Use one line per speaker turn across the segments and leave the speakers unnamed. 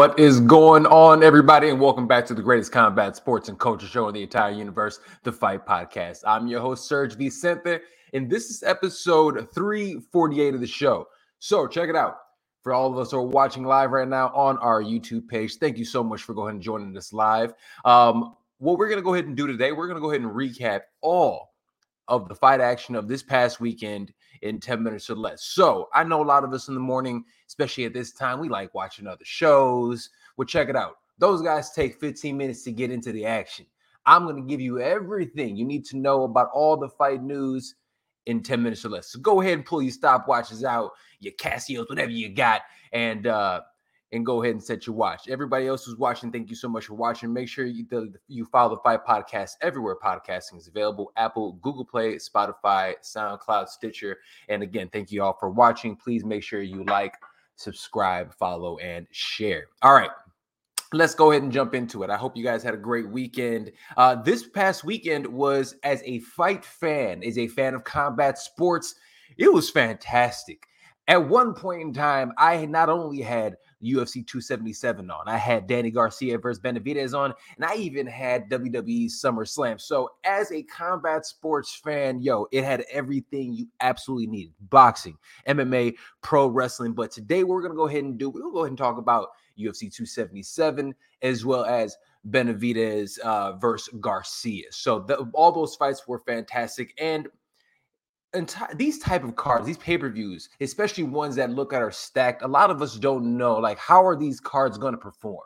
What is going on, everybody? And welcome back to the greatest combat sports and culture show in the entire universe, the Fight Podcast. I'm your host, Serg Vicente, and this is episode 348 of the show. So check it out. For all of us who are watching live right now on our YouTube page, thank you so much for going and joining us live. Um, what we're going to go ahead and do today, we're going to go ahead and recap all of the fight action of this past weekend in 10 minutes or less. So I know a lot of us in the morning, especially at this time, we like watching other shows. Well, check it out. Those guys take 15 minutes to get into the action. I'm going to give you everything you need to know about all the fight news in 10 minutes or less. So go ahead and pull your stopwatches out, your Casios, whatever you got, and uh, and go ahead and set your watch. Everybody else who's watching, thank you so much for watching. Make sure you the, you follow the Fight Podcast everywhere podcasting is available: Apple, Google Play, Spotify, SoundCloud, Stitcher. And again, thank you all for watching. Please make sure you like, subscribe, follow, and share. All right. Let's go ahead and jump into it. I hope you guys had a great weekend. Uh, this past weekend was, as a fight fan, as a fan of combat sports, it was fantastic. At one point in time, I not only had UFC 277 on. I had Danny Garcia versus Benavidez on, and I even had WWE SummerSlam. So, as a combat sports fan, yo, it had everything you absolutely needed boxing, MMA, pro wrestling. But today, we're going to go ahead and do, we'll go ahead and talk about UFC 277 as well as Benavidez uh, versus Garcia. So, the, all those fights were fantastic. And enti- these type of cards, these pay-per-views, especially ones that look at are stacked, a lot of us don't know like how are these cards going to perform.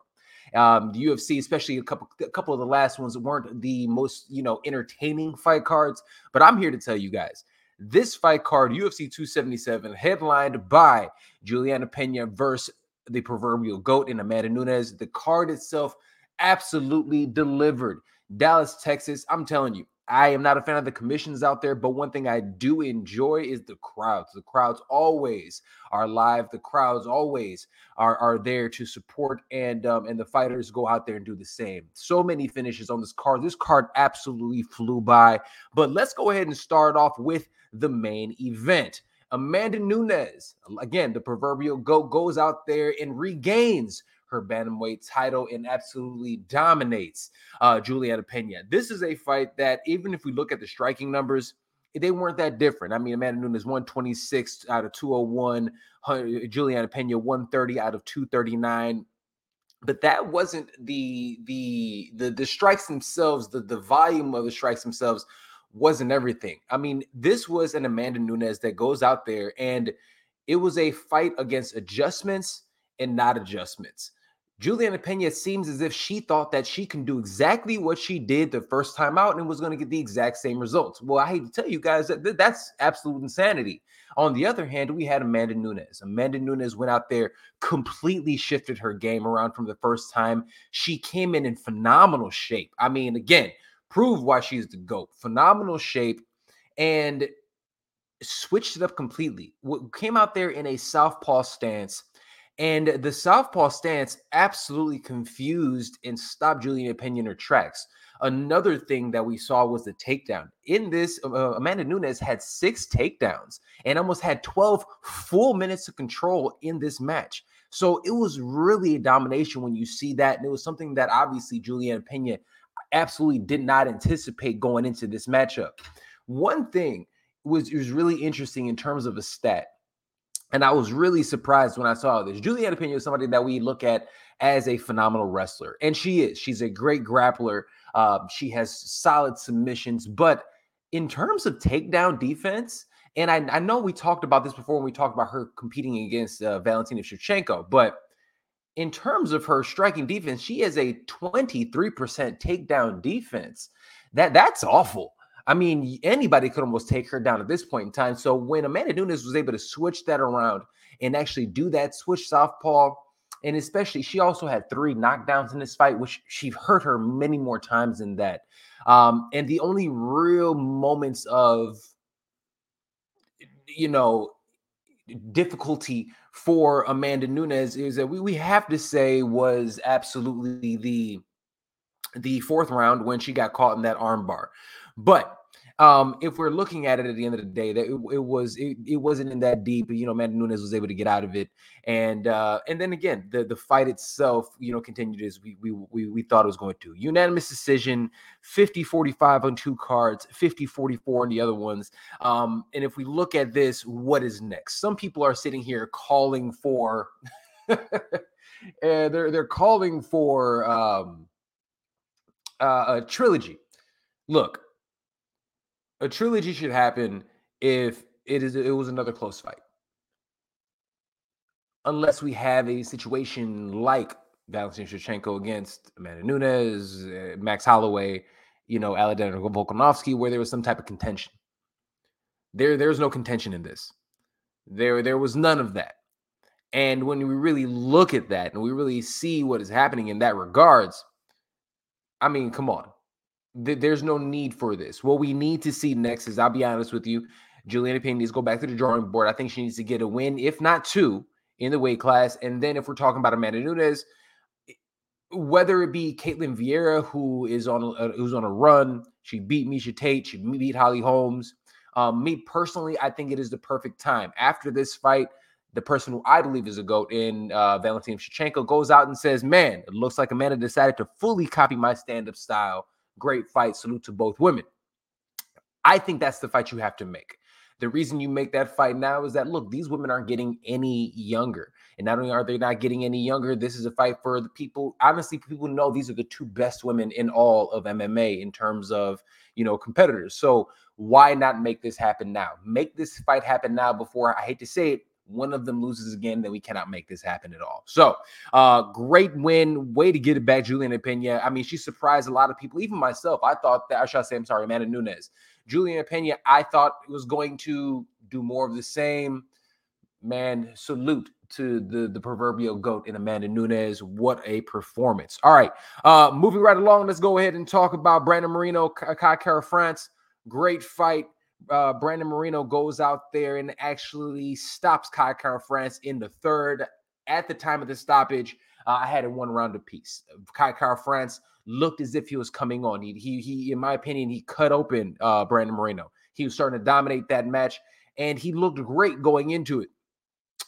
Um, the UFC, especially a couple, a couple of the last ones, weren't the most you know entertaining fight cards. But I'm here to tell you guys, this fight card, UFC 277, headlined by Juliana Pena versus the proverbial goat in Amanda Nunes. The card itself absolutely delivered. Dallas, Texas. I'm telling you, I am not a fan of the commissions out there, but one thing I do enjoy is the crowds. The crowds always are live. The crowds always are, are there to support, and um, and the fighters go out there and do the same. So many finishes on this card. This card absolutely flew by. But let's go ahead and start off with the main event. Amanda Nunes, again, the proverbial goat, goes out there and regains her bantamweight title and absolutely dominates uh, Juliana Pena. This is a fight that, even if we look at the striking numbers, they weren't that different. I mean, Amanda Nunes 126 out of 201, Juliana Pena 130 out of 239 but that wasn't the the the the strikes themselves the the volume of the strikes themselves wasn't everything i mean this was an amanda nunes that goes out there and it was a fight against adjustments and not adjustments Juliana Pena seems as if she thought that she can do exactly what she did the first time out and was going to get the exact same results. Well, I hate to tell you guys that that's absolute insanity. On the other hand, we had Amanda Nunes. Amanda Nunes went out there, completely shifted her game around from the first time. She came in in phenomenal shape. I mean, again, prove why she's the GOAT. Phenomenal shape and switched it up completely. Came out there in a southpaw stance and the southpaw stance absolutely confused and stopped Juliana Pena tracks. Another thing that we saw was the takedown. In this, uh, uh, Amanda Nunes had six takedowns and almost had 12 full minutes of control in this match. So it was really a domination when you see that. And it was something that obviously Juliana Pena absolutely did not anticipate going into this matchup. One thing was, was really interesting in terms of a stat and I was really surprised when I saw this. Juliana Pena is somebody that we look at as a phenomenal wrestler, and she is. She's a great grappler. Uh, she has solid submissions, but in terms of takedown defense, and I, I, know we talked about this before when we talked about her competing against uh, Valentina Shevchenko, but in terms of her striking defense, she has a 23% takedown defense. That that's awful. I mean, anybody could almost take her down at this point in time. So when Amanda Nunes was able to switch that around and actually do that switch southpaw, and especially she also had three knockdowns in this fight, which she hurt her many more times than that. Um, and the only real moments of, you know, difficulty for Amanda Nunes is that we, we have to say was absolutely the the fourth round when she got caught in that armbar. But um, if we're looking at it at the end of the day, that it, it was it, it wasn't in that deep. You know, Amanda Nunes was able to get out of it, and uh, and then again, the the fight itself, you know, continued as we we we, we thought it was going to. Unanimous decision, 50-45 on two cards, 50-44 on the other ones. Um, and if we look at this, what is next? Some people are sitting here calling for, and they're they're calling for um, uh, a trilogy. Look a trilogy should happen if it is it was another close fight. Unless we have a situation like Valentina Shevchenko against Amanda Nunes, uh, Max Holloway, you know, Alexander Volkanovski, where there was some type of contention. There, there's no contention in this. There, there was none of that. And when we really look at that and we really see what is happening in that regards, I mean, come on th- there's no need for this. What we need to see next is, I'll be honest with you, Juliana Pena needs to go back to the drawing board. I think she needs to get a win, if not two, in the weight class. And then if we're talking about Amanda Nunes, whether it be Ketlen Vieira, who is on a, who's on a run, she beat Miesha Tate, she beat Holly Holmes. Um, me personally, I think it is the perfect time after this fight. The person who I believe is a goat in uh, Valentina Shevchenko goes out and says, "Man, it looks like Amanda decided to fully copy my stand-up style Great fight. Salute to both women. I think that's the fight you have to make. The reason you make that fight now is that look, these women aren't getting any younger. And not only are they not getting any younger, this is a fight for the people. Honestly, people know these are the two best women in all of MMA in terms of, you know, competitors. So why not make this happen now? Make this fight happen now before I hate to say it, one of them loses again, then we cannot make this happen at all. So, uh, great win. Way to get it back, Juliana Pena. I mean, she surprised a lot of people, even myself. I thought that, I should say, I'm sorry, Amanda Nunes. Juliana Pena, I thought it was going to do more of the same. Man, salute to the, the proverbial goat in Amanda Nunes. What a performance. All right. Uh, moving right along, let's go ahead and talk about Brandon Moreno, Kai Kara-France. Great fight uh, Brandon Moreno goes out there and actually stops Kai Kara-France in the third. At the time of the stoppage, uh, I had it one round apiece. Kai Kara-France looked as if he was coming on. He, he, he in my opinion, he cut open uh, Brandon Moreno. He was starting to dominate that match, and he looked great going into it.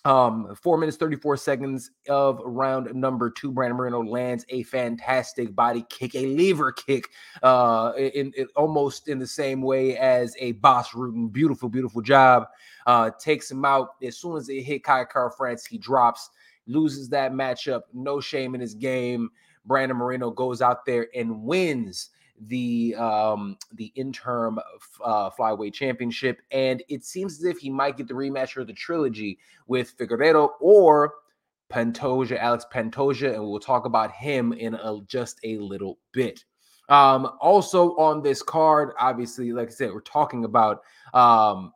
Um, four minutes, 34 seconds of round number two. Brandon Moreno lands a fantastic body kick, a liver kick, uh, in, in almost in the same way as a Bas Rutten. Beautiful, beautiful job. Uh, takes him out as soon as it hit Kai Kara-France, he drops, loses that matchup. No shame in his game. Brandon Moreno goes out there and wins the um the interim uh, flyweight championship, and it seems as if he might get the rematch or the trilogy with Figueiredo or Pantoja, Alex Pantoja, and we'll talk about him in a, just a little bit. Um, also on this card, obviously, like I said, we're talking about um,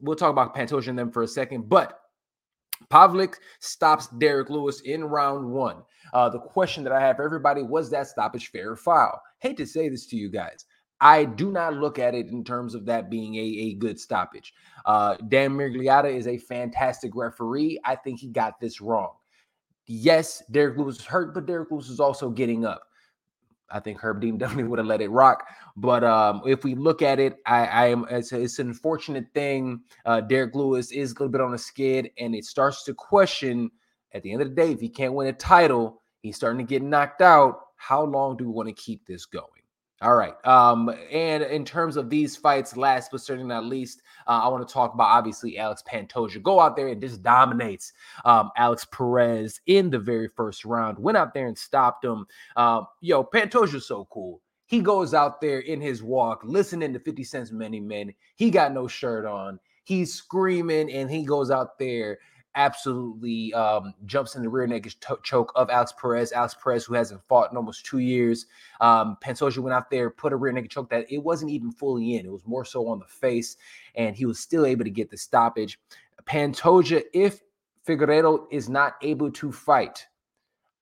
we'll talk about Pantoja and them for a second, but Pavlovich stops Derrick Lewis in round one. Uh, the question that I have for everybody was that stoppage fair or foul? Hate to say this to you guys. I do not look at it in terms of that being a, a good stoppage. Uh, Dan Miragliotta is a fantastic referee. I think he got this wrong. Yes, Derrick Lewis was hurt, but Derrick Lewis was also getting up. I think Herb Dean definitely would have let it rock. But um, if we look at it, I, I am it's, it's, an unfortunate thing. Uh, Derrick Lewis is a little bit on a skid, and it starts to question at the end of the day if he can't win a title, he's starting to get knocked out. How long do we want to keep this going? All right. Um, and in terms of these fights, last but certainly not least, uh, I want to talk about obviously Alex Pantoja. Go out there and just dominates um, Alex Perez in the very first round. Went out there and stopped him. Um, yo, Pantoja's so cool. He goes out there in his walk, listening to 50 Cent's Many Men. He got no shirt on. He's screaming and he goes out there absolutely um, jumps in the rear naked to- choke of Alex Perez. Alex Perez, who hasn't fought in almost two years. Um, Pantoja went out there, put a rear naked choke that it wasn't even fully in. It was more so on the face, and he was still able to get the stoppage. Pantoja, if Figueiredo is not able to fight,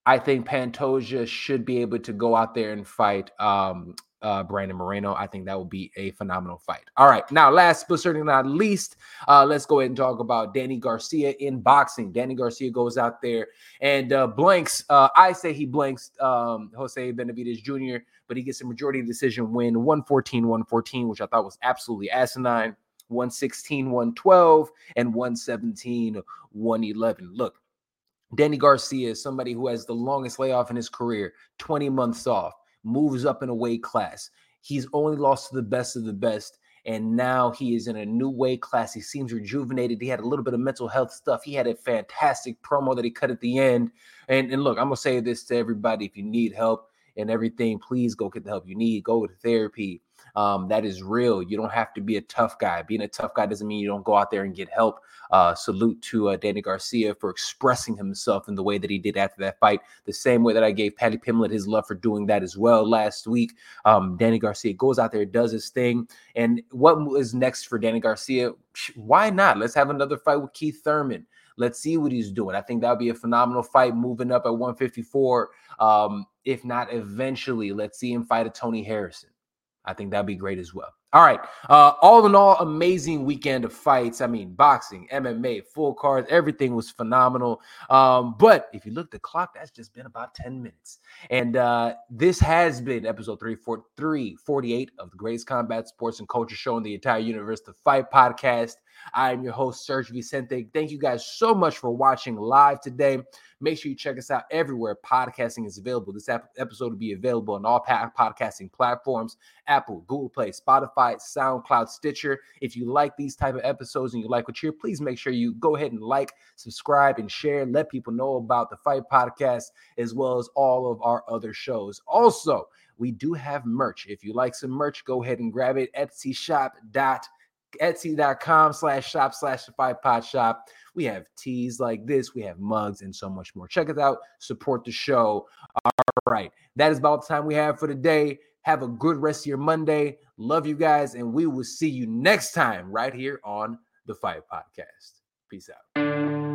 I think Pantoja should be able to go out there and fight um, uh, Brandon Moreno. I think that will be a phenomenal fight. All right, now last but certainly not least, uh, let's go ahead and talk about Danny Garcia in boxing. Danny Garcia goes out there and uh, blanks. Uh, I say he blanks um, Jose Benavidez Jr., but he gets a majority decision win 114 114, which I thought was absolutely asinine. 116 112 and 117 111. Look, Danny Garcia is somebody who has the longest layoff in his career, 20 months off, moves up in a weight class. He's only lost to the best of the best. And now he is in a new weight class. He seems rejuvenated. He had a little bit of mental health stuff. He had a fantastic promo that he cut at the end. And, and look, I'm going to say this to everybody if you need help and everything, please go get the help you need. Go to therapy um, that is real. You don't have to be a tough guy. Being a tough guy doesn't mean you don't go out there and get help. Uh, salute to uh, Danny Garcia for expressing himself in the way that he did after that fight, the same way that I gave Paddy Pimblett his love for doing that as well last week. Um, Danny Garcia goes out there, does his thing. And what is next for Danny Garcia? Why not? Let's have another fight with Keith Thurman. Let's see what he's doing. I think that would be a phenomenal fight moving up at 154. Um, if not eventually, let's see him fight a Tony Harrison. I think that'd be great as well. All right. Uh, all in all, amazing weekend of fights. I mean, boxing, MMA, full cards, everything was phenomenal. Um, but if you look at the clock, that's just been about 10 minutes. And uh, this has been episode 348 of the greatest combat sports and culture show in the entire universe, the Fight Podcast. I am your host, Serg Vicente. Thank you guys so much for watching live today. Make sure you check us out everywhere podcasting is available. This episode will be available on all podcasting platforms Apple, Google Play, Spotify, SoundCloud, Stitcher. If you like these type of episodes and you like what you hear, please make sure you go ahead and like, subscribe, and share. Let people know about the Fight Podcast as well as all of our other shows. Also, we do have merch. If you like some merch, go ahead and grab it. Etsy shop dot etsy.com slash shop slash the fight pod shop. We have tees like this, we have mugs, and so much more. Check us out, support the show. All right, that is about the time we have for today. Have a good rest of your Monday. Love you guys, and we will see you next time right here on the Fight Podcast. Peace out.